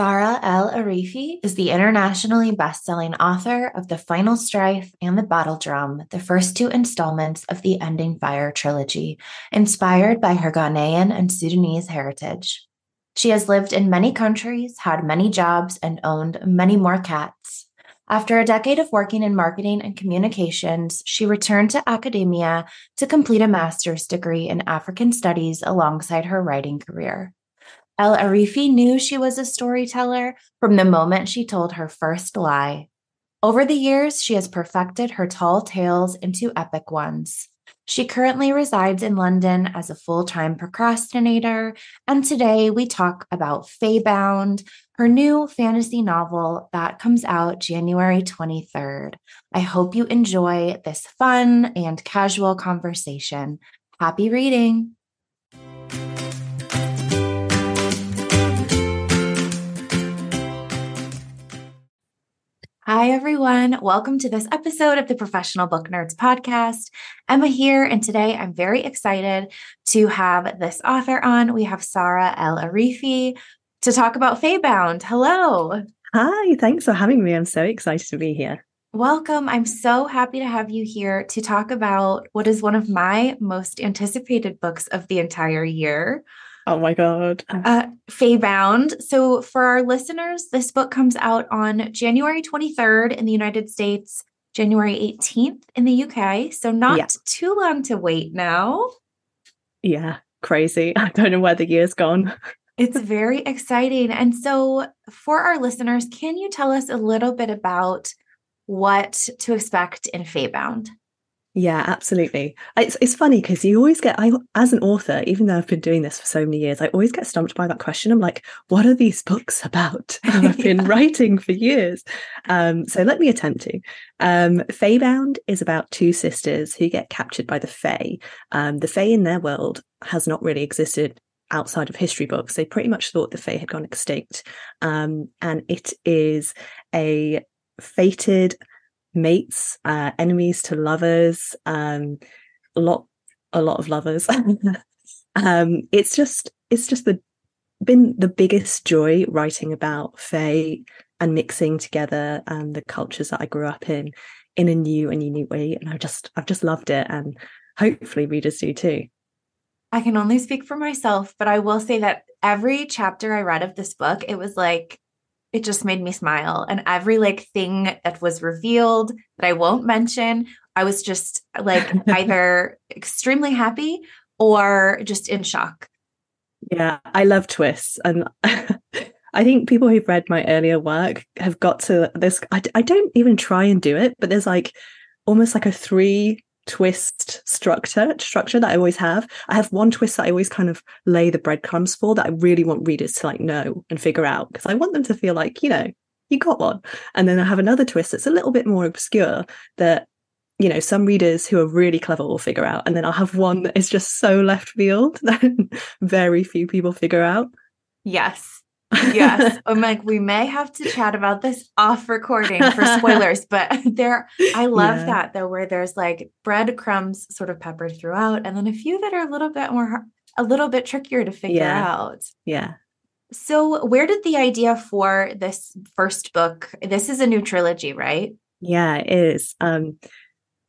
Saara El-Arifi is the internationally best-selling author of The Final Strife and The Battle Drum, the first two installments of the Ending Fire trilogy, inspired by her Ghanaian and Sudanese heritage. She has lived in many countries, had many jobs, and owned many more cats. After a decade of working in marketing and communications, she returned to academia to complete a master's degree in African studies alongside her writing career. El Arifi knew she was a storyteller from the moment she told her first lie. Over the years, she has perfected her tall tales into epic ones. She currently resides in London as a full time procrastinator, and today we talk about Faebound, her new fantasy novel that comes out January 23rd. I hope you enjoy this fun and casual conversation. Happy reading! Hi, everyone. Welcome to this episode of the Professional Book Nerds podcast. Emma here, and today I'm very excited to have this author on. We have Saara El-Arifi to talk about Faebound. Hello. Hi, thanks for having me. I'm so excited to be here. Welcome. I'm so happy to have you here to talk about what is one of my most anticipated books of the entire year. Oh my God. Uh, Faebound. So, for our listeners, this book comes out on January 23rd in the United States, January 18th in the UK. So, not yeah. too long to wait now. Yeah, crazy. I don't know where the year's gone. it's very exciting. And so, for our listeners, can you tell us a little bit about what to expect in Faebound? Yeah, absolutely. It's it's funny because you always get I as an author, even though I've been doing this for so many years, I always get stumped by that question. I'm like, what are these books about? I've been writing for years. Um, so let me attempt to. Um, Faebound is about two sisters who get captured by the Fae. Um, the Fae in their world has not really existed outside of history books. They pretty much thought the Fae had gone extinct. Um, and it is a fated mates, uh, enemies to lovers, um, a lot, a lot of lovers. um, it's just, it's just the been the biggest joy writing about Fae and mixing together and the cultures that I grew up in in a new and unique way. And I just, I've just loved it, and hopefully readers do too. I can only speak for myself, but I will say that every chapter I read of this book, it was like it just made me smile. And every like thing that was revealed that I won't mention, I was just like either extremely happy or just in shock. Yeah, I love twists. And I think people who've read my earlier work have got to this. I, I don't even try and do it, but there's like almost like a three twist structure structure that I always have. I have one twist that I always kind of lay the breadcrumbs for that I really want readers to like know and figure out because I want them to feel like, you know, you got one. And then I have another twist that's a little bit more obscure that you know some readers who are really clever will figure out and then I'll have one that is just so left field that very few people figure out. Yes yes. I'm like, we may have to chat about this off recording for spoilers, but there, I love yeah. that though, where there's like breadcrumbs sort of peppered throughout, and then a few that are a little bit more, a little bit trickier to figure yeah. out. Yeah. So, where did the idea for this first book? This is a new trilogy, right? Yeah, it is. Um,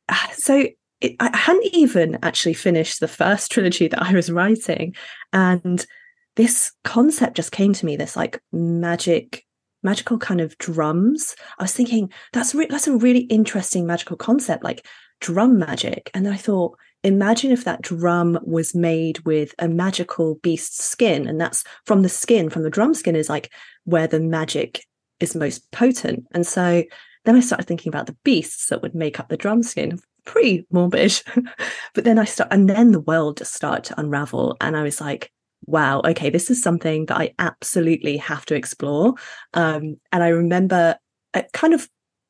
so it, I hadn't even actually finished the first trilogy that I was writing, and this concept just came to me this like magic magical kind of drums. I was thinking that's re- that's a really interesting magical concept like drum magic. And i thought imagine if that drum was made with a magical beast's skin and that's from the skin from the drum skin is like where the magic is most potent. And so then i started thinking about the beasts that would make up the drum skin. Pretty morbid. But then i start and then the world just started to unravel and i was like wow, okay, this is something that I absolutely have to explore. Um, and I remember uh, kind of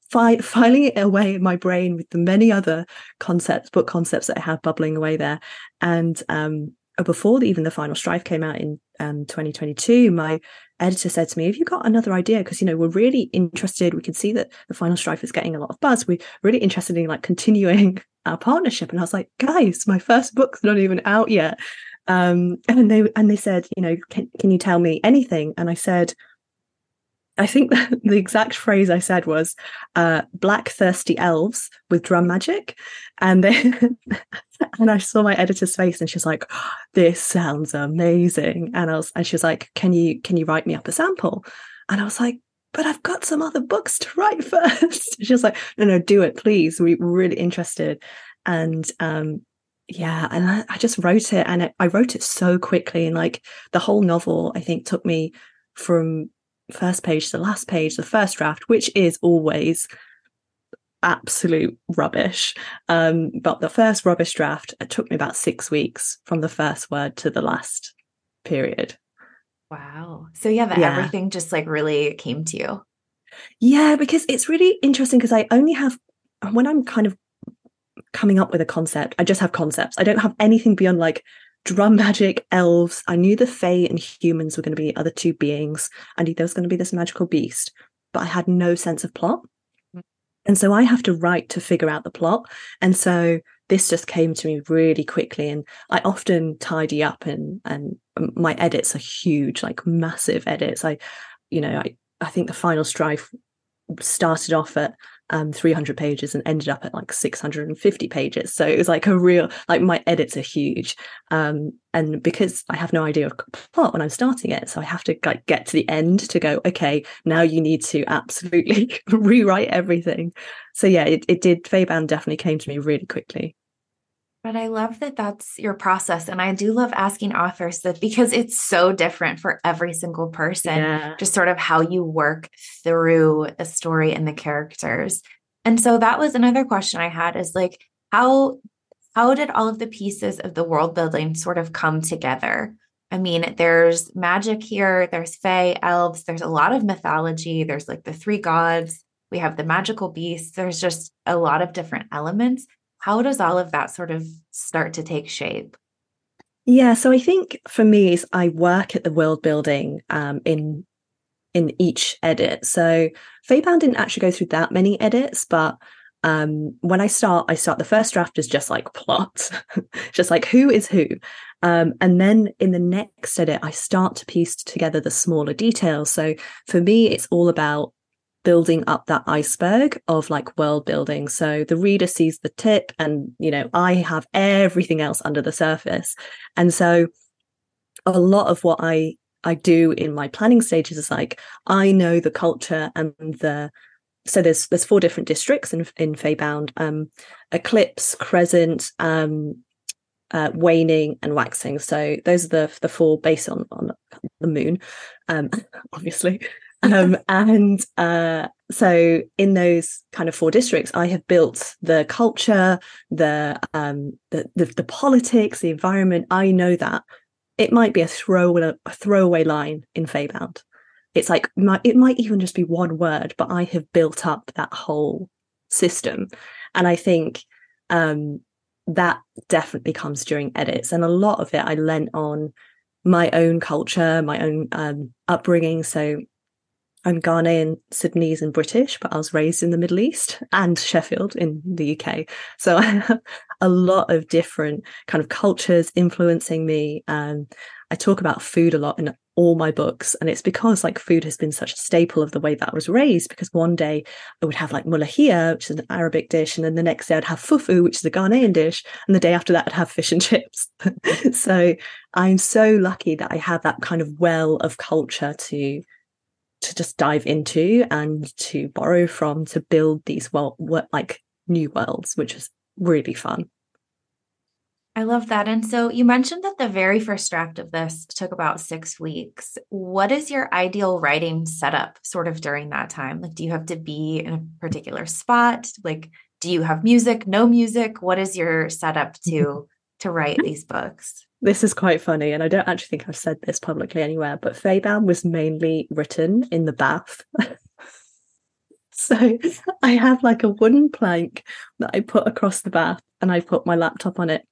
fi- filing it away in my brain with the many other concepts, book concepts that I have bubbling away there. And um, before even the final strife came out in um, 2022, my editor said to me, Have you got another idea? Because, you know, we're really interested. We can see that the final strife is getting a lot of buzz. We're really interested in like continuing our partnership. And I was like, Guys, my first book's not even out yet. Um, and they and they said, you know, can, can you tell me anything? And I said, I think the exact phrase I said was uh, "black thirsty elves with drum magic," and then and I saw my editor's face, and she's like, "This sounds amazing," and I was and she was like, "Can you can you write me up a sample?" And I was like, "But I've got some other books to write first. she was like, "No, no, do it, please. We're really interested." And um, yeah, and I, I just wrote it, and it, I wrote it so quickly, and like the whole novel, I think took me from first page to last page, the first draft, which is always absolute rubbish. Um, but the first rubbish draft, it took me about six weeks from the first word to the last period. Wow. So yeah, that yeah. everything just like really came to you. Yeah, because it's really interesting because I only have when I'm kind of coming up with a concept, I just have concepts. I don't have anything beyond like drum magic, elves. I knew the Fae and humans were going to be other two beings. I knew there was going to be this magical beast, but I had no sense of plot. And so I have to write to figure out the plot. And so this just came to me really quickly. And I often tidy up and and um, my edits are huge, like massive edits. I, you know, I, I think the final strife started off at um, 300 pages and ended up at like 650 pages. So it was like a real, like my edits are huge. Um, and because I have no idea of plot when I'm starting it, so I have to like get to the end to go, okay, now you need to absolutely rewrite everything. So yeah, it, it did. Faebound definitely came to me really quickly. But I love that that's your process. And I do love asking authors that because it's so different for every single person, yeah. just sort of how you work through a story and the characters. And so that was another question I had is like, how how did all of the pieces of the world building sort of come together? I mean, there's magic here, there's fae, elves, there's a lot of mythology, there's like the three gods, we have the magical beasts, there's just a lot of different elements how does all of that sort of start to take shape? Yeah, so I think for me is I work at the world building um, in in each edit. So Faebound didn't actually go through that many edits, but um, when I start, I start the first draft is just like plot, just like who is who. Um, and then in the next edit, I start to piece together the smaller details. So for me, it's all about building up that iceberg of like world building. So the reader sees the tip and, you know, I have everything else under the surface. And so a lot of what I I do in my planning stages is like I know the culture and the so there's there's four different districts in in Faebound, um, eclipse, crescent, um, uh, waning, and waxing. So those are the the four based on on the moon, um, obviously um, and uh, so in those kind of four districts, I have built the culture, the, um, the, the the politics, the environment. I know that it might be a throwaway a throwaway line in Faebound. It's like it might even just be one word, but I have built up that whole system, and I think um, that definitely comes during edits, and a lot of it I lent on my own culture, my own um, upbringing. So I'm Ghanaian, Sudanese, and British, but I was raised in the Middle East and Sheffield in the UK. So I have a lot of different kind of cultures influencing me. Um, I talk about food a lot in all my books, and it's because like food has been such a staple of the way that I was raised. Because one day I would have like mulahia, which is an Arabic dish, and then the next day I'd have fufu, which is a Ghanaian dish, and the day after that I'd have fish and chips. so I'm so lucky that I have that kind of well of culture to to just dive into and to borrow from to build these well like new worlds which is really fun I love that. And so you mentioned that the very first draft of this took about six weeks. What is your ideal writing setup sort of during that time? Like, do you have to be in a particular spot? Like, do you have music, no music? What is your setup to to write these books? This is quite funny, and I don't actually think I've said this publicly anywhere, but Faebound was mainly written in the bath. so I have like a wooden plank that I put across the bath and I put my laptop on it.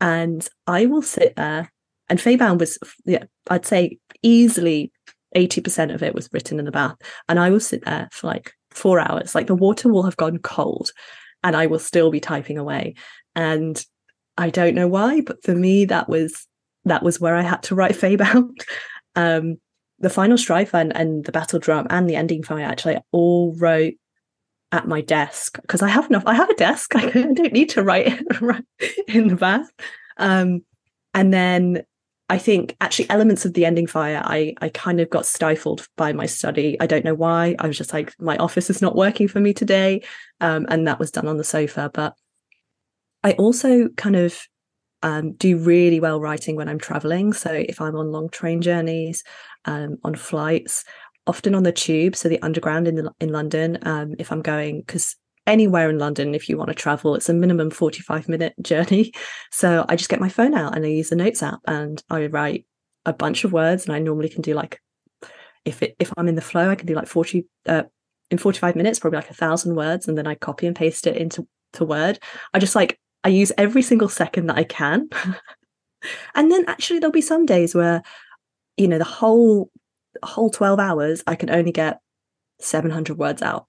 And I will sit there and Faebound was, yeah, I'd say easily 80% of it was written in the bath. And I will sit there for like four hours. Like the water will have gone cold and I will still be typing away. And I don't know why, but for me, that was that was where I had to write Faebound. um, the final strife and, and the battle drum and the ending fire actually all wrote at my desk because I have enough. I have a desk. I don't need to write in the bath. Um, and then I think actually elements of the ending fire, I I kind of got stifled by my study. I don't know why. I was just like, my office is not working for me today, um, and that was done on the sofa. But I also kind of um, do really well writing when I'm traveling. So if I'm on long train journeys, um, on flights, often on the tube, so the underground in the, in London. Um, if I'm going because anywhere in London, if you want to travel, it's a minimum 45 minute journey. So I just get my phone out and I use the notes app and I write a bunch of words. And I normally can do like, if it if I'm in the flow, I can do like 40 uh, in 45 minutes, probably like a thousand words, and then I copy and paste it into to Word. I just like I use every single second that I can. and then actually there'll be some days where, you know, the whole whole 12 hours I can only get 700 words out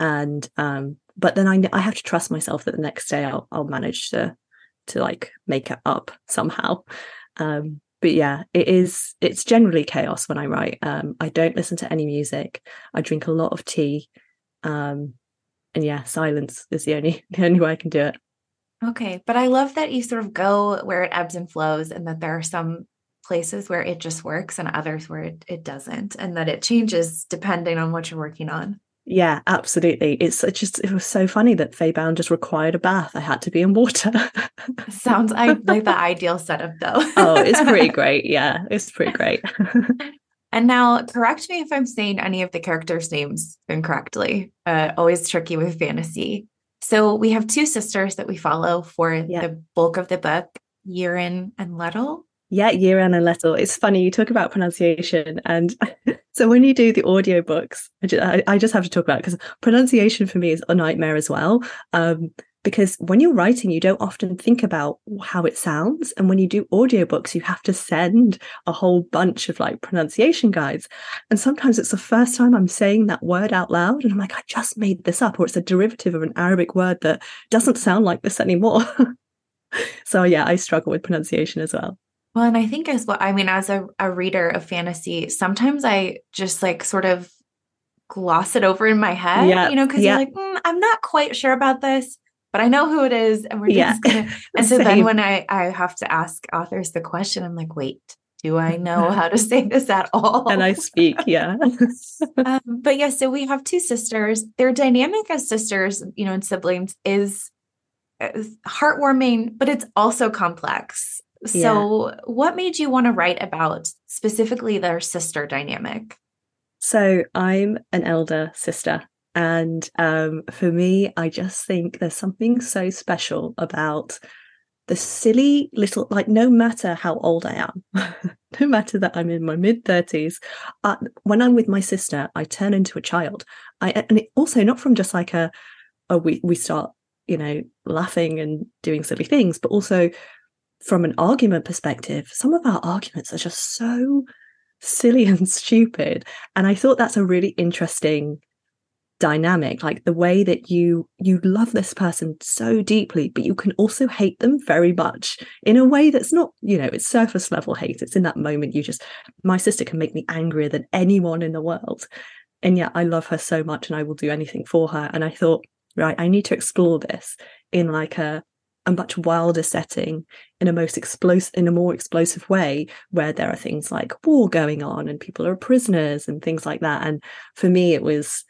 and um but then I I have to trust myself that the next day I'll I'll manage to to like make it up somehow. Um but yeah, it is it's generally chaos when I write. Um I don't listen to any music. I drink a lot of tea. Um and yeah, silence is the only the only way I can do it. Okay, but I love that you sort of go where it ebbs and flows and that there are some places where it just works and others where it, it doesn't and that it changes depending on what you're working on. Yeah, absolutely. It's just it was so funny that Faebound just required a bath. I had to be in water. Sounds like the ideal setup though. oh, it's pretty great. Yeah, it's pretty great. and now correct me if I'm saying any of the characters' names incorrectly. Uh, always tricky with fantasy. So we have two sisters that we follow for yeah. the bulk of the book, Yeeran and Lettle. Yeah, Yeeran and Lettle. It's funny you talk about pronunciation, and so when you do the audiobooks, I just, I, I just have to talk about because pronunciation for me is a nightmare as well. Um, because when you're writing, you don't often think about how it sounds, and when you do audiobooks, you have to send a whole bunch of like pronunciation guides. And sometimes it's the first time I'm saying that word out loud, and I'm like, I just made this up, or it's a derivative of an Arabic word that doesn't sound like this anymore. so yeah, I struggle with pronunciation as well. Well, and I think as well, I mean, as a, a reader of fantasy, sometimes I just like sort of gloss it over in my head, yeah. you know, because yeah. you're like, mm, I'm not quite sure about this, but I know who it is. And we're yeah. just gonna and so then when I I have to ask authors the question, I'm like, wait, do I know how to say this at all? And I speak, yeah. um, but yeah, so we have two sisters. Their dynamic as sisters, you know, and siblings is heartwarming, but it's also complex. So, yeah. what made you want to write about specifically their sister dynamic? So, I'm an elder sister. And um, for me, I just think there's something so special about the silly little, like, no matter how old I am, no matter that I'm in my mid 30s, uh, when I'm with my sister, I turn into a child. I, and it also not from just like a, a we, we start, you know, laughing and doing silly things, but also from an argument perspective, some of our arguments are just so silly and stupid. And I thought that's a really interesting dynamic like the way that you you love this person so deeply but you can also hate them very much in a way that's not you know it's surface level hate. It's in that moment you just my sister can make me angrier than anyone in the world. And yet I love her so much and I will do anything for her. And I thought right I need to explore this in like a a much wilder setting in a most explosive in a more explosive way where there are things like war going on and people are prisoners and things like that. And for me it was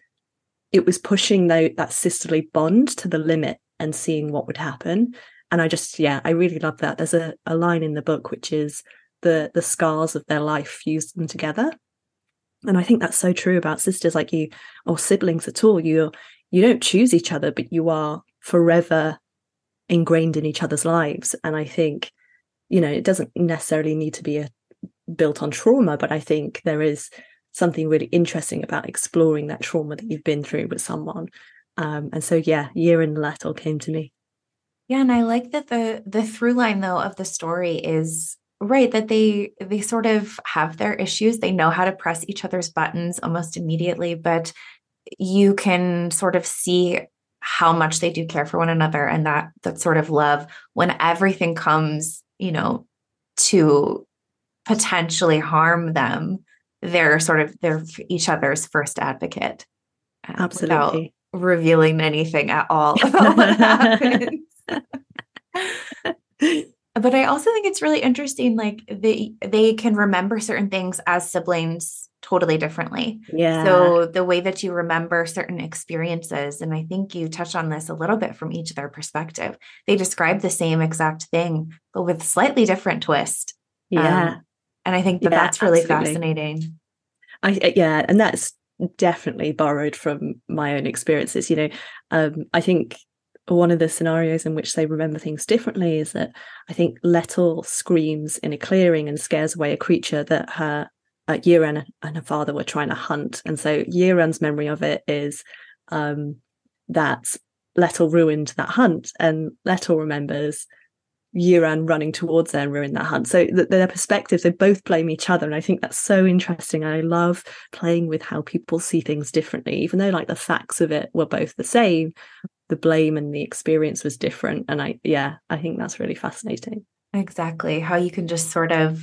it was pushing the, that sisterly bond to the limit and seeing what would happen. And i just yeah i really love that. There's a, a line in the book which is the the scars of their life fused them together. And i think that's so true about sisters like you or siblings at all. You you don't choose each other but you are forever ingrained in each other's lives. And I think, you know, it doesn't necessarily need to be a, built on trauma, but I think there is something really interesting about exploring that trauma that you've been through with someone. Um, and so, yeah, Yeeran Lettle came to me. Yeah, and I like that the the through line though of the story is right that they they sort of have their issues they know how to press each other's buttons almost immediately but you can sort of see how much they do care for one another and that that sort of love when everything comes you know to potentially harm them they're sort of they're each other's first advocate uh, absolutely revealing anything at all about what happens but I also think it's really interesting like they they can remember certain things as siblings totally differently. Yeah. So the way that you remember certain experiences and I think you touched on this a little bit from each of their perspective. They describe the same exact thing but with slightly different twist. Yeah. Um, and I think that yeah, that's really absolutely. fascinating. I uh, yeah, and that's definitely borrowed from my own experiences, you know. Um I think one of the scenarios in which they remember things differently is that I think Lettle screams in a clearing and scares away a creature that her uh, Yeeran and her father were trying to hunt. And so Yeeran's memory of it is um, that Lettle ruined that hunt, and Lettle remembers Yeeran running towards and ruined that hunt. So the, their perspectives, they both blame each other. And I think that's so interesting. I love playing with how people see things differently, even though like the facts of it were both the same the blame and the experience was different and i yeah i think that's really fascinating exactly how you can just sort of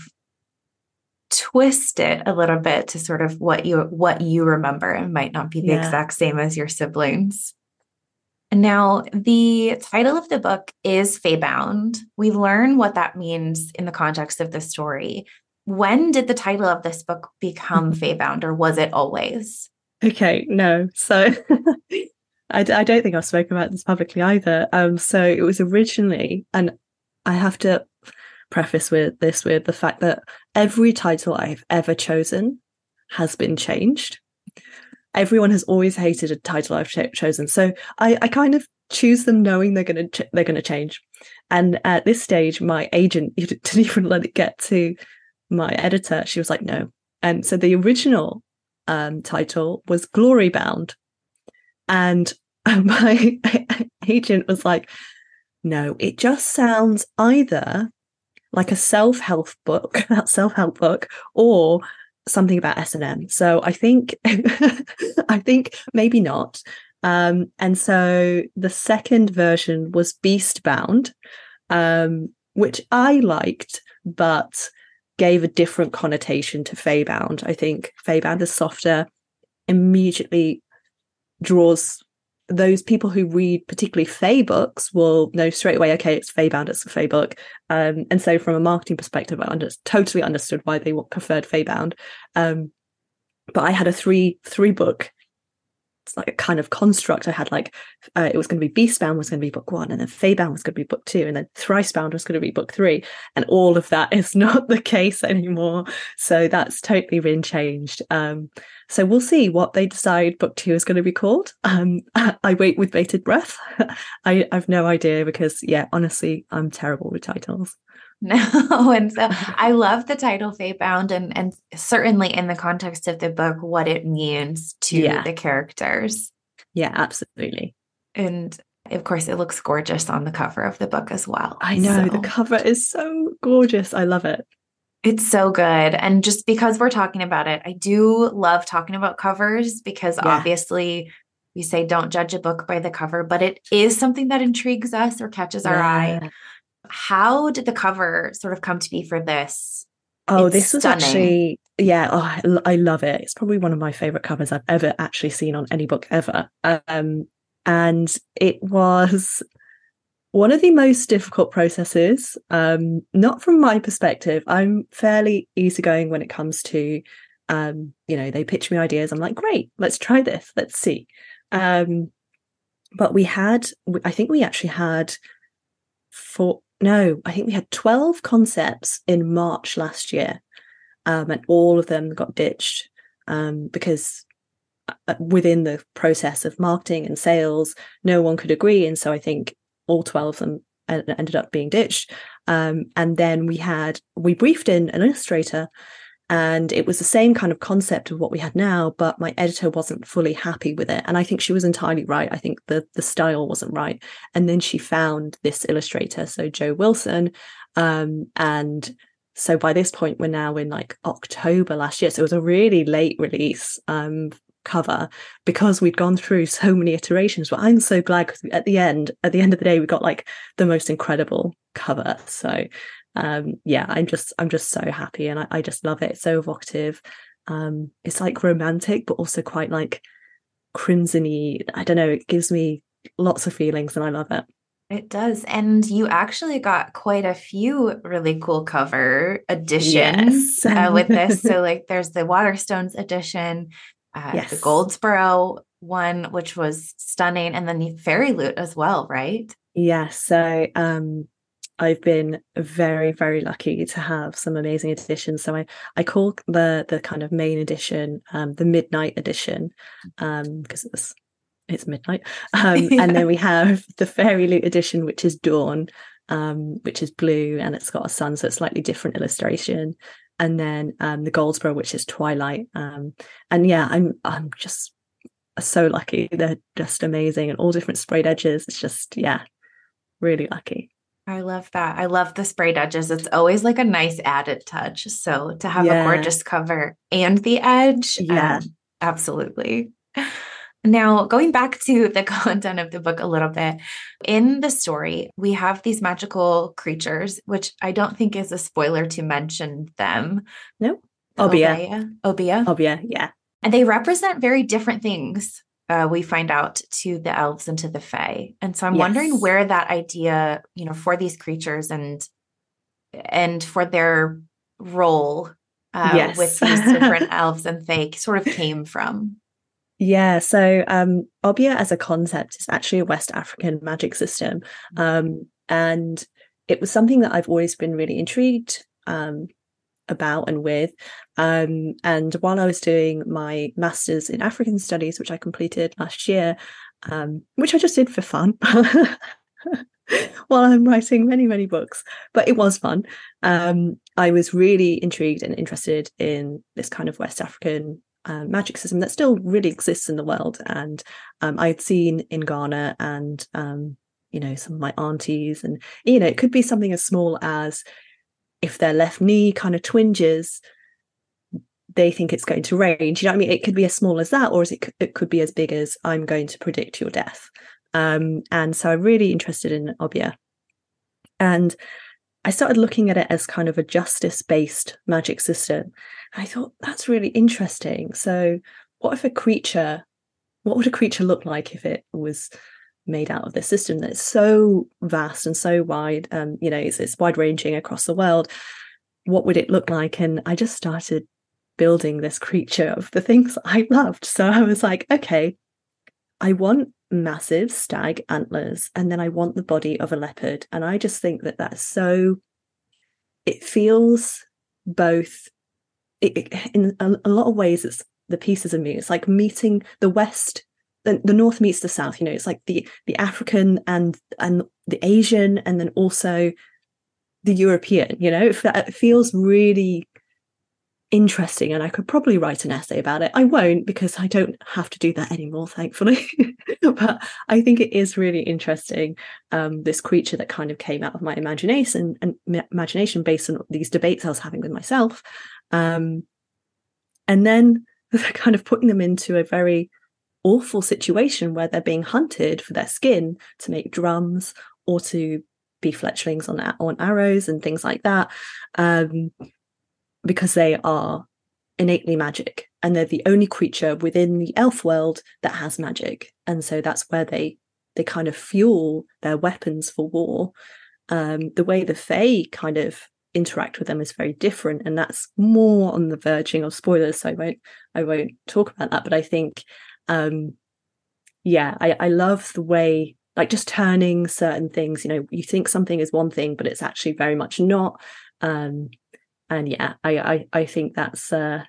twist it a little bit to sort of what you what you remember and might not be the yeah. exact same as your siblings now, the title of the book is Faebound. We learn what that means in the context of the story. When did the title of this book become Faebound, or was it always? Okay, no. So I, I don't think I've spoken about this publicly either. Um, so it was originally, and I have to preface with this with the fact that every title I've ever chosen has been changed. Everyone has always hated a title I've ch- chosen, so I, I kind of choose them knowing they're going to ch- they're going to change. And at this stage, my agent didn't even let it get to my editor. She was like, "No." And so the original um, title was Glory Bound, and my agent was like, no, it just sounds either like a self-help book, that self-help book, or something about S&M. So I think I think maybe not. Um, and so the second version was Beastbound, um, which I liked, but gave a different connotation to Faebound. I think Faebound is softer, immediately draws those people who read particularly Fae books will know straight away, okay, it's Faebound, it's a Fae book. Um, and so from a marketing perspective, I under- totally understood why they preferred Faebound. Um, but I had a three three book it's like a kind of construct. I had like uh, it was going to be Beastbound was going to be book one, and then Faebound was going to be book two, and then Thricebound was going to be book three, and all of that is not the case anymore. So that's totally been changed. Um, so we'll see what they decide book two is going to be called. Um, I wait with bated breath. I I've no idea because yeah, honestly, I'm terrible with titles. No. And so I love the title Faebound and and certainly in the context of the book, what it means to yeah. the characters. Yeah, absolutely. And of course, it looks gorgeous on the cover of the book as well. I know so. the cover is so gorgeous. I love it. It's so good. And just because we're talking about it, I do love talking about covers because yeah. obviously we say don't judge a book by the cover, but it is something that intrigues us or catches our eye. How did the cover sort of come to be for this? Oh, it's this was stunning. actually, yeah, oh, I, I, love it. It's probably one of my favorite covers I've ever actually seen on any book ever. Um, and it was one of the most difficult processes, um, not from my perspective. I'm fairly easygoing when it comes to, um, you know, they pitch me ideas. I'm like, great, let's try this, let's see. Um, but we had, I think we actually had four, no, I think we had 12 concepts in March last year, um, and all of them got ditched um, because uh, uh, within the process of marketing and sales, no one could agree. And so I think all 12 of them ended up being ditched. Um, and then we had, we briefed in an illustrator and it was the same kind of concept of what we had now but my editor wasn't fully happy with it. And i think she was entirely right. I think the the style wasn't right. And then she found this illustrator so joe wilson. Um, and so by this point we're now in like october last year. So it was a really late release um cover because we'd gone through so many iterations. But i'm so glad because at the end at the end of the day we got like the most incredible cover. So um yeah i'm just i'm just so happy and i, I just love it it's so evocative um it's like romantic but also quite like crimsony i don't know it gives me lots of feelings and i love it it does. And you actually got quite a few really cool cover editions yes. uh, with this. So, like, there's the Waterstones edition, uh, yes. the Goldsboro one, which was stunning, and then the FairyLoot as well, right? Yes. So, um, I've been very, very lucky to have some amazing editions. So I, I call the the kind of main edition um, the midnight edition because um, it was it's midnight. Um, yeah. And then we have the FairyLoot edition, which is Dawn, um, which is blue and it's got a sun, so it's slightly different illustration. And then um, the Goldsboro, which is Twilight. Um, and yeah, I'm I'm just so lucky. They're just amazing and all different sprayed edges. It's just yeah, really lucky. I love that. I love the sprayed edges. It's always like a nice added touch. So to have yeah. a gorgeous cover and the edge, yeah, um, absolutely. Now, going back to the content of the book a little bit, in the story, we have these magical creatures, which I don't think is a spoiler to mention them. No. Obeah. Obeah. Obeah, yeah. And they represent very different things, uh, we find out, to the elves and to the fae. And so I'm yes. wondering where that idea, you know, for these creatures and and for their role uh, yes. with these different elves and fae sort of came from. Yeah, so um, Obeah as a concept is actually a West African magic system. Mm. Um, and it was something that I've always been really intrigued um, about and with. Um, and while I was doing my master's in African studies, which I completed last year, um, which I just did for fun. while I'm writing many, many books, but it was fun. Um, I was really intrigued and interested in this kind of West African uh, magic system that still really exists in the world. And um, I'd seen in Ghana and, um, you know, some of my aunties, and, you know, it could be something as small as if their left knee kind of twinges, they think it's going to rain. Do you know what I mean? It could be as small as that, or it, it could be as big as I'm going to predict your death. Um, and so I'm really interested in Obeah. And I started looking at it as kind of a justice based magic system. I thought that's really interesting. So, what if a creature, what would a creature look like if it was made out of this system that's so vast and so wide? Um, you know, it's, it's wide ranging across the world. What would it look like? And I just started building this creature of the things I loved. So I was like, okay, I want massive stag antlers and then I want the body of a leopard. And I just think that that's so, it feels both it, in a, a, lot of ways it's the pieces of me it's like meeting the west the, the north meets the south you know it's like the the african and and the asian and then also the european you know? It, feels really interesting and i could probably write an essay about it. I won't because i don't have to do that anymore thankfully. But i think it is really interesting um, this creature that kind of came out of my imagination and imagination based on these debates i was having with myself um, and then kind of putting them into a very awful situation where they're being hunted for their skin to make drums or to be fletchlings on on arrows and things like that um, because they are innately magic and they're the only creature within the elf world that has magic. And so that's where they they kind of fuel their weapons for war. Um, the way the fae kind of interact with them is very different and that's more on the verging of spoilers so i won't i won't talk about that but i think um yeah i i love the way like just turning certain things you know you think something is one thing but it's actually very much not. Um and yeah i i, I think that's uh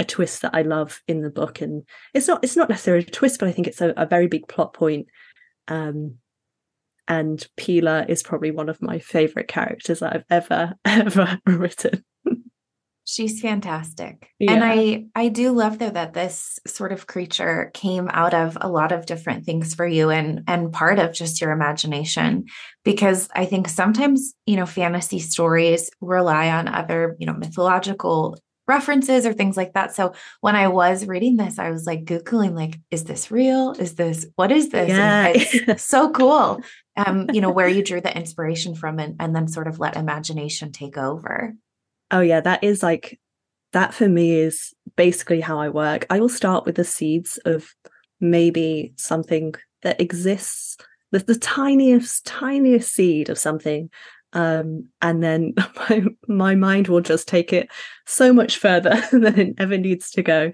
a twist that i love in the book. And it's not it's not necessarily a twist but i think it's a, a very big plot point. Um and Pila is probably one of my favorite characters that I've ever ever written. She's fantastic. Yeah. And I I do love though that this sort of creature came out of a lot of different things for you and and part of just your imagination because I think sometimes, you know, fantasy stories rely on other, you know, mythological references or things like that. So when I was reading this, I was like Googling, like, is this real? Is this, what is this? Yeah. it's so cool. Um, you know, where you drew the inspiration from and, and then sort of let imagination take over. Oh yeah, that is like that for me is basically how I work. I will start with the seeds of maybe something that exists, the, the tiniest, tiniest seed of something um, and then my, my mind will just take it so much further than it ever needs to go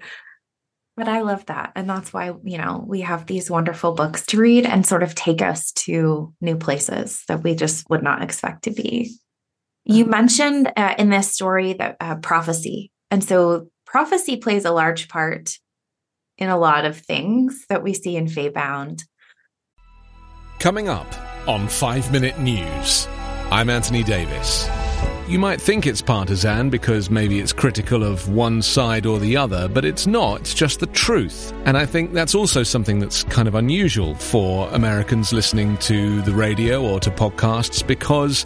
but i love that and that's why you know we have these wonderful books to read and sort of take us to new places that we just would not expect to be you mm-hmm. mentioned uh, in this story that uh, prophecy and so prophecy plays a large part in a lot of things that we see in Faebound. Coming up on 5 Minute News. I'm Anthony Davis. You might think it's partisan because maybe it's critical of one side or the other, but it's not. It's just the truth. And I think that's also something that's kind of unusual for Americans listening to the radio or to podcasts because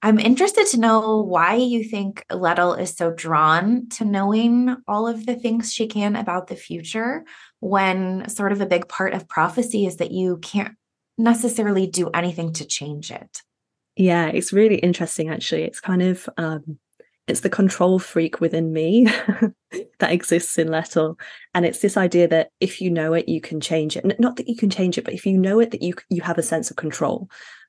I'm interested to know why you think Lettle is so drawn to knowing all of the things she can about the future when sort of a big part of prophecy is that you can't necessarily do anything to change it. Yeah, it's really interesting actually. It's kind of um it's the control freak within me that exists in Lettle and it's this idea that if you know it you can change it. Not that you can change it, but if you know it that you you have a sense of control.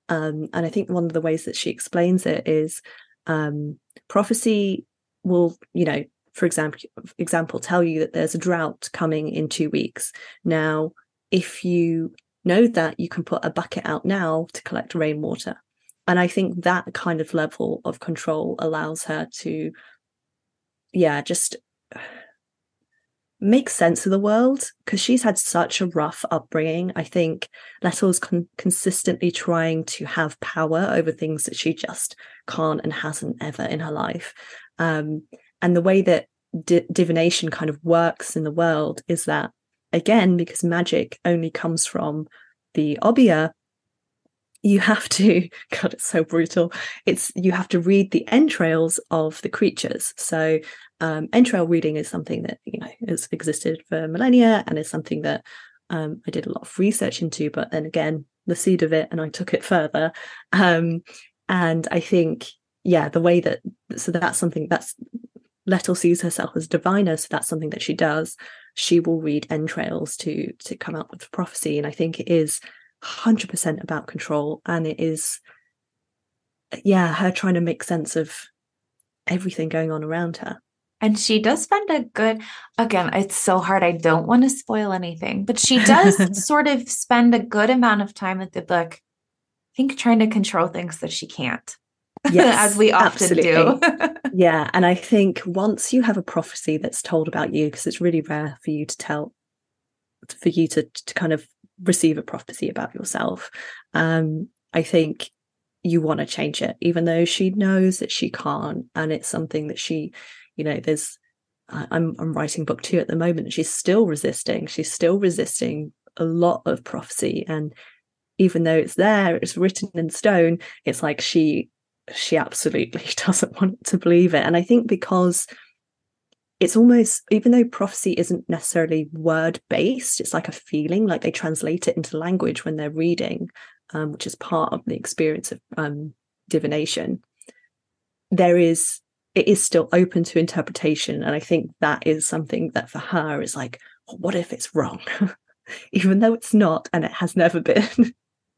Um, and I think one of the ways that she explains it is um, prophecy will, you know, for example, example, tell you that there's a drought coming in two weeks. Now, if you know that, you can put a bucket out now to collect rainwater. And I think that kind of level of control allows her to, yeah, just make sense of the world because she's had such a rough upbringing. I think Lettle's con- consistently trying to have power over things that she just can't and hasn't ever in her life. Um, and the way that di- divination kind of works in the world is that, again, because magic only comes from the Obeah, you have to god it's so brutal it's you have to read the entrails of the creatures so um, entrail reading is something that you know has existed for millennia and is something that um, I did a lot of research into. But then again, the seed of it, and I took it further. Um, and I think, yeah, the way that so that's something that's Lettle sees herself as diviner, so that's something that she does. She will read entrails to to come up with prophecy, and I think it is hundred percent about control, and it is, yeah, her trying to make sense of everything going on around her. And she does spend a good, again, it's so hard. I don't want to spoil anything, but she does sort of spend a good amount of time at the book, I think, trying to control things that she can't. Yes, as we often absolutely. do. yeah. And I think once you have a prophecy that's told about you, because it's really rare for you to tell, for you to, to kind of receive a prophecy about yourself, um, I think you want to change it, even though she knows that she can't. And it's something that she you know there's I'm I'm writing book two at the moment. She's still resisting. She's still resisting a lot of prophecy, and even though it's there, it's written in stone. It's like she she absolutely doesn't want to believe it. And I think because it's almost even though prophecy isn't necessarily word based, it's like a feeling. Like they translate it into language when they're reading, um, which is part of the experience of um, divination. There is it is still open to interpretation. And I think that is something that for her is like, what if it's wrong? Even though it's not, and it has never been.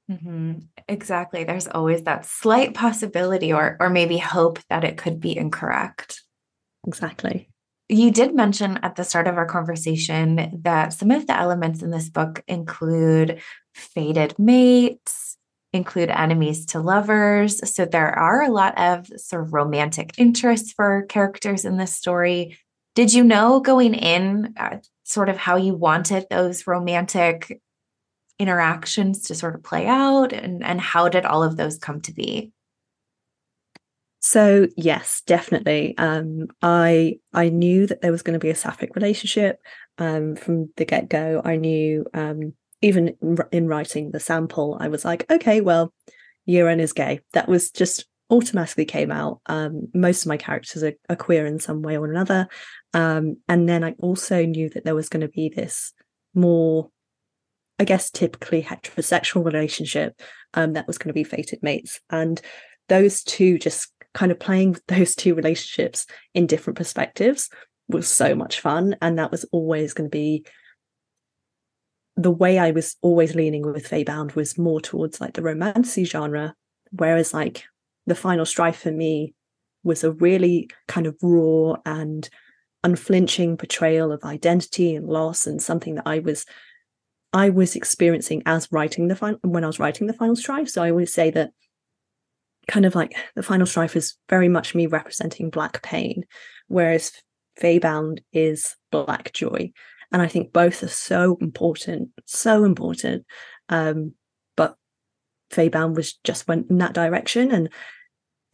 Mm-hmm. Exactly. There's always that slight possibility or or maybe hope that it could be incorrect. Exactly. You did mention at the start of our conversation that some of the elements in this book include fated mates, include enemies to lovers. So there are a lot of sort of romantic interests for characters in this story. Did you know going in uh, sort of how you wanted those romantic interactions to sort of play out and and how did all of those come to be so yes definitely. Um, i i knew that there was going to be a sapphic relationship um, from the get-go. I knew um, even in writing the sample i was like okay well Yeeran is gay. That was just automatically came out. Um, most of my characters are, are, queer in some way or another. Um, and then i also knew that there was going to be this more I guess, typically heterosexual relationship um, that was going to be fated mates. And those two just kind of playing those two relationships in different perspectives was so much fun. And that was always going to be the way I was always leaning with Faebound was more towards like the romancy genre, whereas like the final strife for me was a really kind of raw and unflinching portrayal of identity and loss and something that I was I was experiencing as writing the final when I was writing the final strife. So I always say that kind of like the final strife is very much me representing black pain, whereas Faebound is black joy. And I think both are so important, so important. Um, but Faebound was just went in that direction. And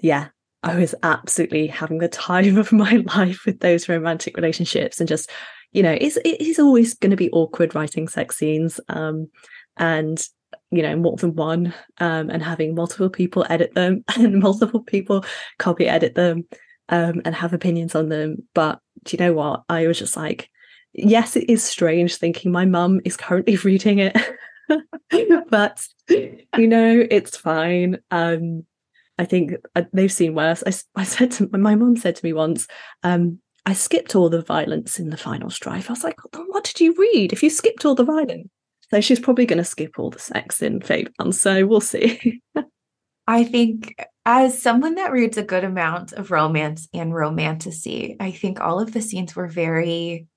yeah, I was absolutely having the time of my life with those romantic relationships and just you know, it's it is always going to be awkward writing sex scenes, um, and you know, more than one, um, and having multiple people edit them and multiple people copy edit them, um, and have opinions on them. But do you know what? I was just like, yes, it is strange thinking my mum is currently reading it, but you know, it's fine. Um, I think uh, they've seen worse. I, I said to my mum said to me once, um, I skipped all the violence in the final strife. I was like, what did you read? If you skipped all the violence, so she's probably going to skip all the sex in Faebound. So we'll see. I think as someone that reads a good amount of romance and romantasy, I think all of the scenes were very,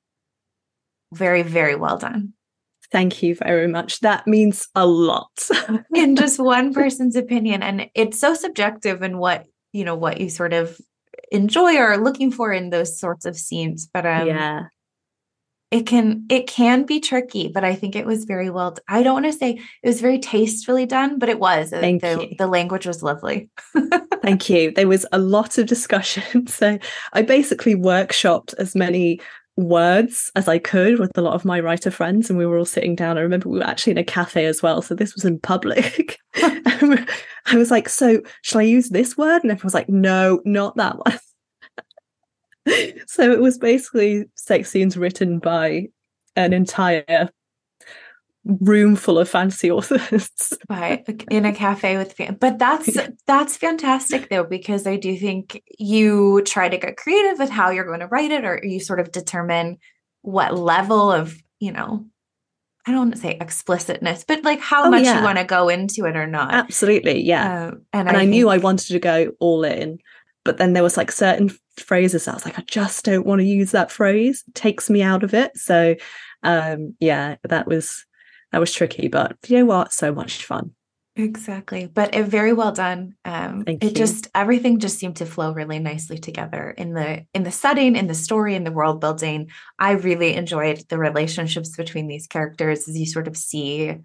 very, very well done. Thank you very much. That means a lot. in just one person's opinion. And it's so subjective in what, you know, what you sort of enjoy or are looking for in those sorts of scenes. But um, yeah, it can it can be tricky. But I think it was very well. I don't want to say it was very tastefully done, but it was. Uh, Thank the, you. the language was lovely. Thank you. There was a lot of discussion. So I basically workshopped as many words as I could with a lot of my writer friends, and we were all sitting down. I remember we were actually in a cafe as well, so this was in public. I was like, "So, shall I use this word?" And everyone was like, "No, not that one." so it was basically sex scenes written by an entire room full of fantasy authors. Right in a cafe with fan- but that's that's fantastic though because i do think you try to get creative with how you're going to write it or you sort of determine what level of you know i don't want to say explicitness but like how oh, much yeah. you want to go into it or not. Absolutely yeah. Uh, and, and, i, I think- knew i wanted to go all in but then there was like certain phrases i was like i just don't want to use that phrase it takes me out of it so um yeah that was that was tricky, but you know what? So much fun. Exactly. But it, very well done. Um Thank it you. just everything just seemed to flow really nicely together in the in the setting, in the story, in the world building. I really enjoyed the relationships between these characters as you sort of see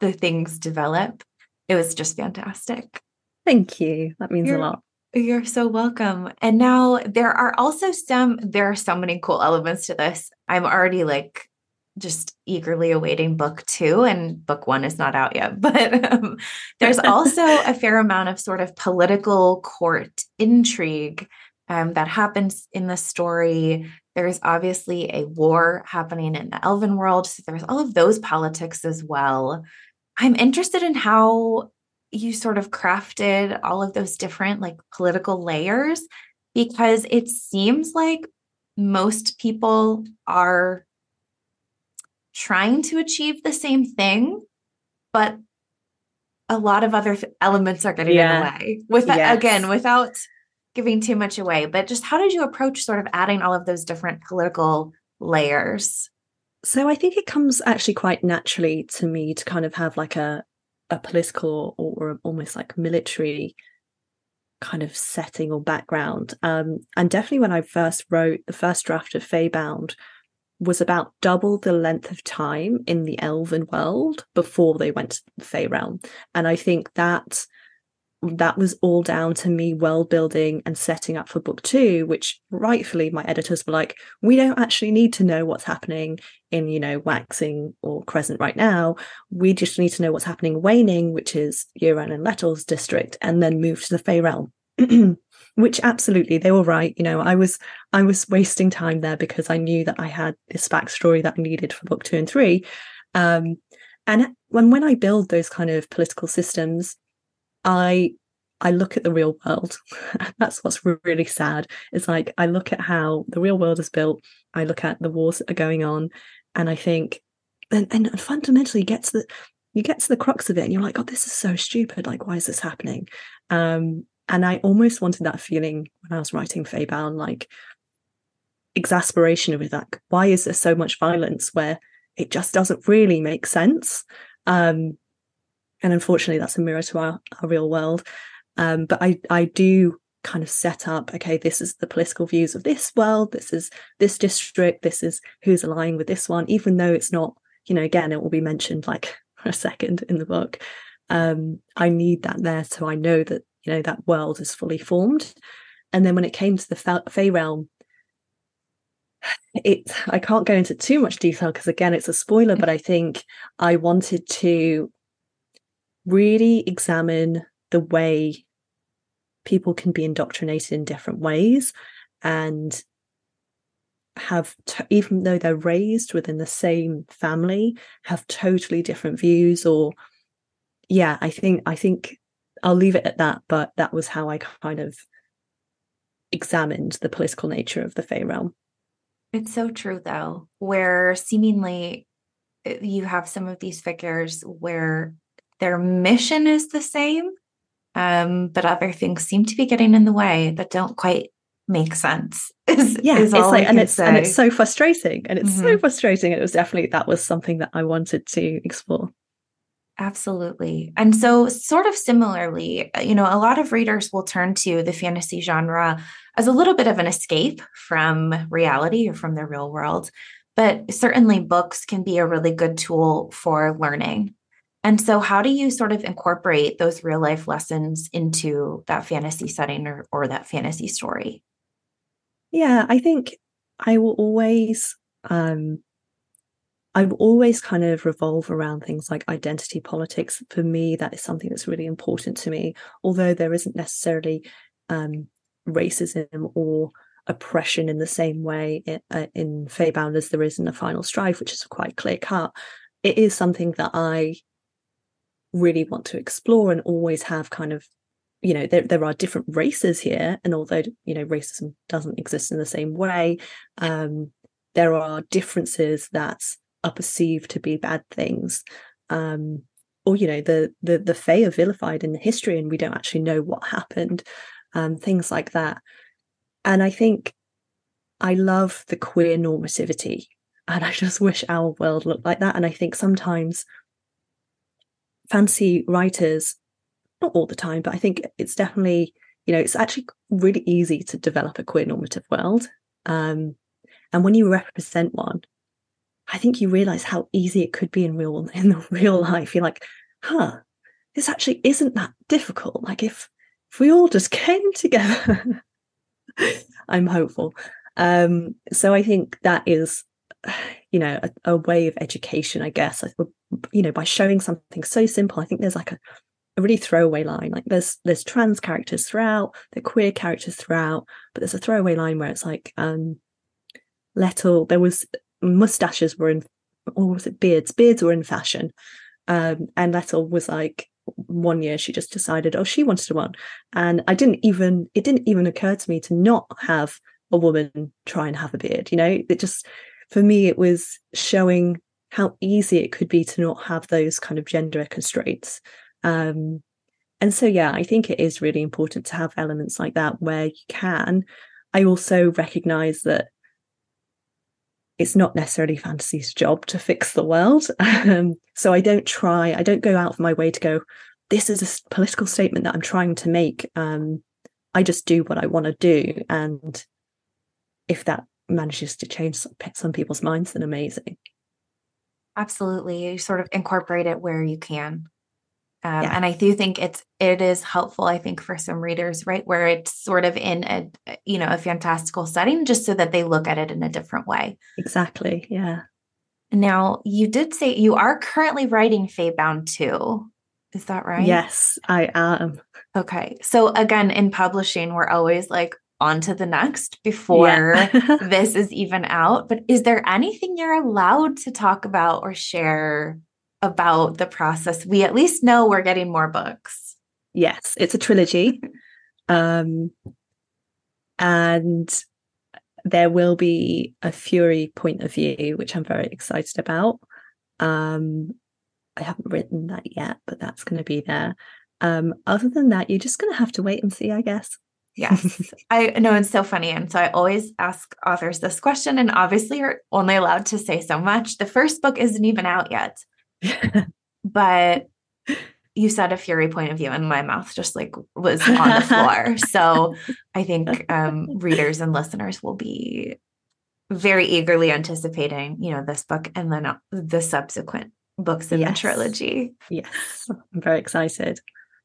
the things develop. It was just fantastic. Thank you. That means you're, a lot. You're so welcome. And now there are also some there are so many cool elements to this. I'm already like just eagerly awaiting book two, and book one is not out yet. But um, there's also a fair amount of sort of political court intrigue um, that happens in the story. There's obviously a war happening in the elven world. So there's all of those politics as well. I'm interested in how you sort of crafted all of those different like political layers because it seems like most people are trying to achieve the same thing, but a lot of other elements are getting yeah. in the way. With yes. again, without giving too much away, but just how did you approach sort of adding all of those different political layers? So I think it comes actually quite naturally to me to kind of have like a a political or, or almost like military kind of setting or background. Um, and definitely when I first wrote the first draft of Faebound was about double the length of time in the Elven world before they went to the Fae realm. And I think that that was all down to me world building and setting up for book two, which rightfully my editors were like, we don't actually need to know what's happening in, you know, waxing or crescent right now. We just need to know what's happening waning, which is Yeeran and Lettle's district, and then move to the Fae realm. which absolutely they were right you know i was i was wasting time there because i knew that i had this backstory that i needed for book two and three um, and when when i build those kind of political systems i i look at the real world that's what's really sad it's like i look at how the real world is built i look at the wars that are going on and i think and, and fundamentally you get to the you get to the crux of it and you're like oh this is so stupid like why is this happening um and I almost wanted that feeling when I was writing Faebound, like exasperation with that. Why is there so much violence where it just doesn't really make sense? Um, and unfortunately, that's a mirror to our, our real world. Um, but I, I do kind of set up okay this is the political views of this world this is this district this is who's aligning with this one even though it's not you know again it will be mentioned like for a second in the book. Um i need that there so i know that you know that world is fully formed. And then when it came to the Fae realm it I can't go into too much detail because again it's a spoiler but I think I wanted to really examine the way people can be indoctrinated in different ways and have even though they're raised within the same family have totally different views or yeah i think i think I'll leave it at that. But that was how I kind of examined the political nature of the Fae realm. It's so true, though, where seemingly uh, you have some of these figures where their mission is the same, um, but other things seem to be getting in the way that don't quite make sense. Is, yeah, is it's like, and it's say. and it's so frustrating, and it's mm-hmm. so frustrating. And it was definitely that was something that I wanted to explore. Absolutely. And so, sort of similarly, uh, you know, a lot of readers will turn to the fantasy genre as a little bit of an escape from reality or from the real world. But certainly, books can be a really good tool for learning. And so, how do you sort of incorporate those real life lessons into that fantasy setting or, or that fantasy story? Yeah, I think I will always um, I always kind of revolve around things like identity politics. For me, that is something that's really important to me. Although there isn't necessarily um, racism or oppression in the same way in, uh, in Faebound as there is in the Final Strife, which is quite clear cut. It is something that I really want to explore and always have kind of you know there, there are different races here and although you know racism doesn't exist in the same way um there are differences that are perceived to be bad things. Um, or you know the the the Fae are vilified in the history and we don't actually know what happened um, things like that. And i think i love the queer normativity and i just wish our world looked like that. And i think sometimes fancy writers not all the time but i think it's definitely you know it's actually really easy to develop a queer normative world um, and when you represent one I think you realize how easy it could be in real in the real life. You're like, huh, this actually isn't that difficult. Like if if we all just came together, I'm hopeful. Um, so I think that is, you know, a, a way of education, I guess. You know, by showing something so simple, I think there's like a, a really throwaway line. Like there's there's trans characters throughout, there queer characters throughout, but there's a throwaway line where it's like, um, Lettle, there was mustaches were in or was it beards beards were in fashion um and Lettle was like one year she just decided, oh, she wanted one. And I didn't even, it didn't even occur to me to not have a woman try and have a beard. You know, it just, for me, it was showing how easy it could be to not have those kind of gender constraints. Um, and so, yeah, I think it is really important to have elements like that where you can. I also recognize that it's not necessarily fantasy's job to fix the world. Um, so I don't try, I don't go out of my way to go, this is a political statement that I'm trying to make. Um, I just do what I want to do. And if that manages to change some people's minds, then amazing. Absolutely. You sort of incorporate it where you can. Um, yeah. And I do think it's it is helpful. I think for some readers, right, where it's sort of in a you know a fantastical setting, just so that they look at it in a different way. Exactly. Yeah. Now you did say you are currently writing Faebound too. Is that right? Yes, I am. Okay. So again, in publishing, we're always like on to the next before yeah. this is even out. But is there anything you're allowed to talk about or share about the process. We at least know we're getting more books. Yes, it's a trilogy. um, and there will be a Fury point of view, which I'm very excited about. Um, I haven't written that yet, but that's going to be there. Um, other than that, you're just going to have to wait and see, I guess. Yes, I know it's so funny. And so I always ask authors this question, and obviously, you're only allowed to say so much. The first book isn't even out yet. but you said a fury point of view and my mouth just like was on the floor so i think um, readers and listeners will be very eagerly anticipating you know this book and then uh, the subsequent books in yes. the trilogy yes i'm very excited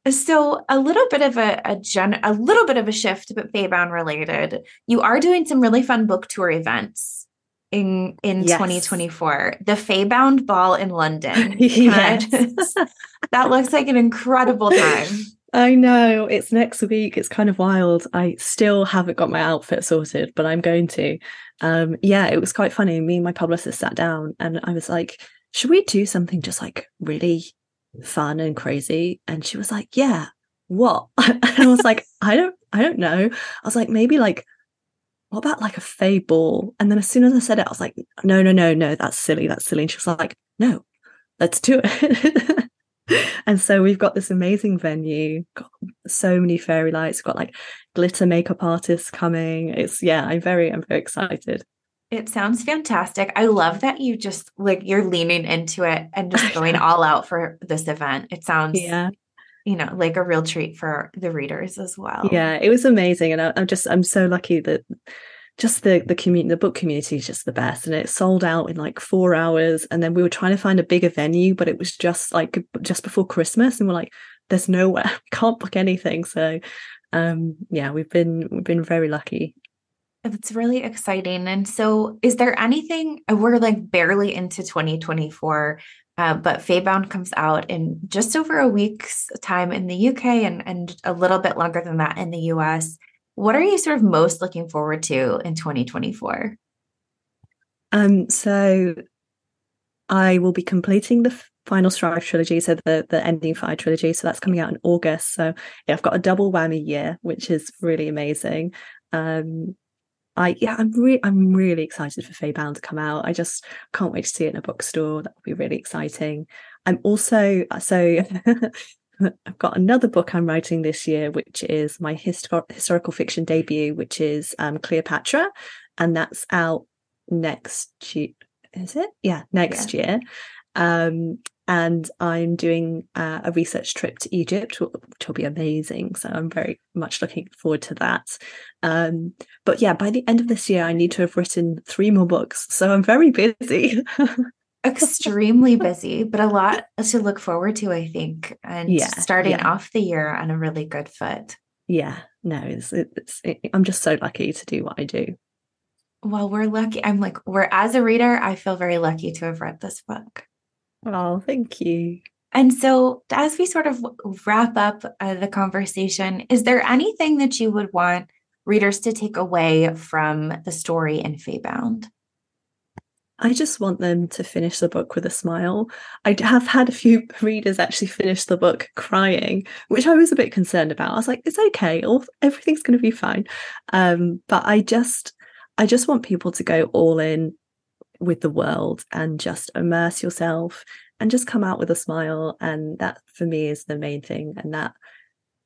so a little bit of a a, gen, a little bit of a shift but Faebound related. You are doing some really fun book tour events in in yes. 2024 the Faebound ball in london. Yes. just, that looks like an incredible time. I know. It's next week. It's kind of wild. I still haven't got my outfit sorted but i'm going to. Um yeah it was quite funny. Me and my publicist sat down and i was like should we do something just like really fun and crazy and she was like yeah what and i was like i don't i don't know i was like maybe like what about like a Fae ball? And then as soon as I said it, I was like, no, no, no, no, that's silly. That's silly. And she was like, no, let's do it. and so we've got this amazing venue, got so many fairy lights, got like glitter makeup artists coming. It's yeah, I'm very, I'm very excited. It sounds fantastic. I love that you just like you're leaning into it and just going all out for this event. It sounds yeah. you know like a real treat for the readers as well. Yeah it was amazing and I, am just i'm so lucky that just the the community the book community is just the best and it sold out in like four hours and then we were trying to find a bigger venue but it was just like just before christmas and we're like there's nowhere. We can't book anything. So um yeah we've been we've been very lucky it's really exciting and so is there anything we're like barely into 2024 uh, but Faebound comes out in just over a week's time in the UK and, and a little bit longer than that in the US. What are you sort of most looking forward to in 2024? Um, so I will be completing the final strife trilogy, so the the ending fire trilogy. So that's coming out in August. So yeah, I've got a double whammy year, which is really amazing. Um, I yeah, I'm really I'm really excited for Faebound to come out. I just can't wait to see it in a bookstore. That would be really exciting. I'm also uh, so I've got another book I'm writing this year, which is my histor- historical fiction debut, which is um, Cleopatra, and that's out next year. Is it? Yeah, next yeah. year. Um, and I'm doing uh, a research trip to Egypt, which will be amazing. So I'm very much looking forward to that. Um, but yeah, by the end of this year, I need to have written three more books. So I'm very busy. Extremely busy, but a lot to look forward to, I think. And yeah, starting yeah. off the year on a really good foot. Yeah, no, it's, it's it, I'm just so lucky to do what I do. Well, we're lucky. I'm like, we're as a reader, I feel very lucky to have read this book. Oh, thank you. And so, as we sort of wrap up uh, the conversation, is there anything that you would want readers to take away from the story in Faebound? I just want them to finish the book with a smile. I have had a few readers actually finish the book crying, which I was a bit concerned about. I was like, it's okay, all everything's going to be fine. Um, but I just, I just want people to go all in with the world and just immerse yourself and just come out with a smile. And that for me is the main thing. And that,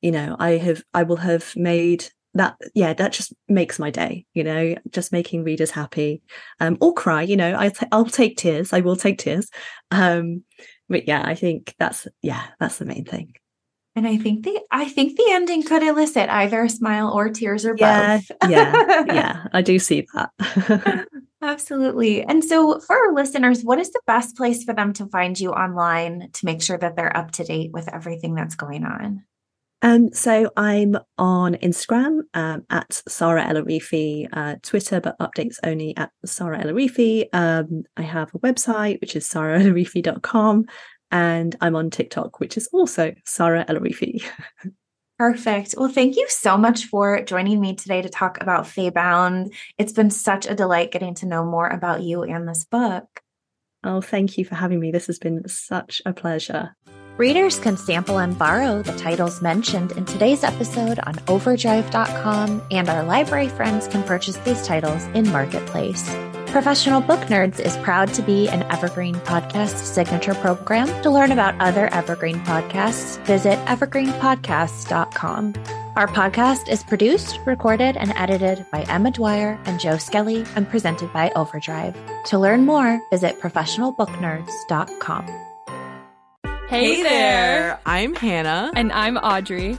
you know, I have, I will have made that yeah that just makes my day you know just making readers happy um or cry you know I t- i'll take tears. I will take tears. Um but yeah i think that's yeah that's the main thing. And i think the i think the ending could elicit either a smile or tears or yeah, both. yeah yeah. I do see that absolutely and so for our listeners what is the best place for them to find you online to make sure that they're up to date with everything that's going on um, so I'm on Instagram um, at Saara El-Arifi, uh, Twitter, but updates only at Saara El-Arifi. Um, I have a website, which is saaraelarifi.com, and I'm on TikTok, which is also Saara El-Arifi. Perfect. Well, thank you so much for joining me today to talk about Faebound. It's been such a delight getting to know more about you and this book. Oh, thank you for having me. This has been such a pleasure. Readers can sample and borrow the titles mentioned in today's episode on overdrive.com, and our library friends can purchase these titles in Marketplace. Professional Book Nerds is proud to be an Evergreen Podcast signature program. To learn about other Evergreen podcasts, visit evergreenpodcasts.com. Our podcast is produced, recorded, and edited by Emma Dwyer and Joe Skelly and presented by Overdrive. To learn more, visit professionalbooknerds.com. Hey, there. I'm Hannah. And I'm Audrey.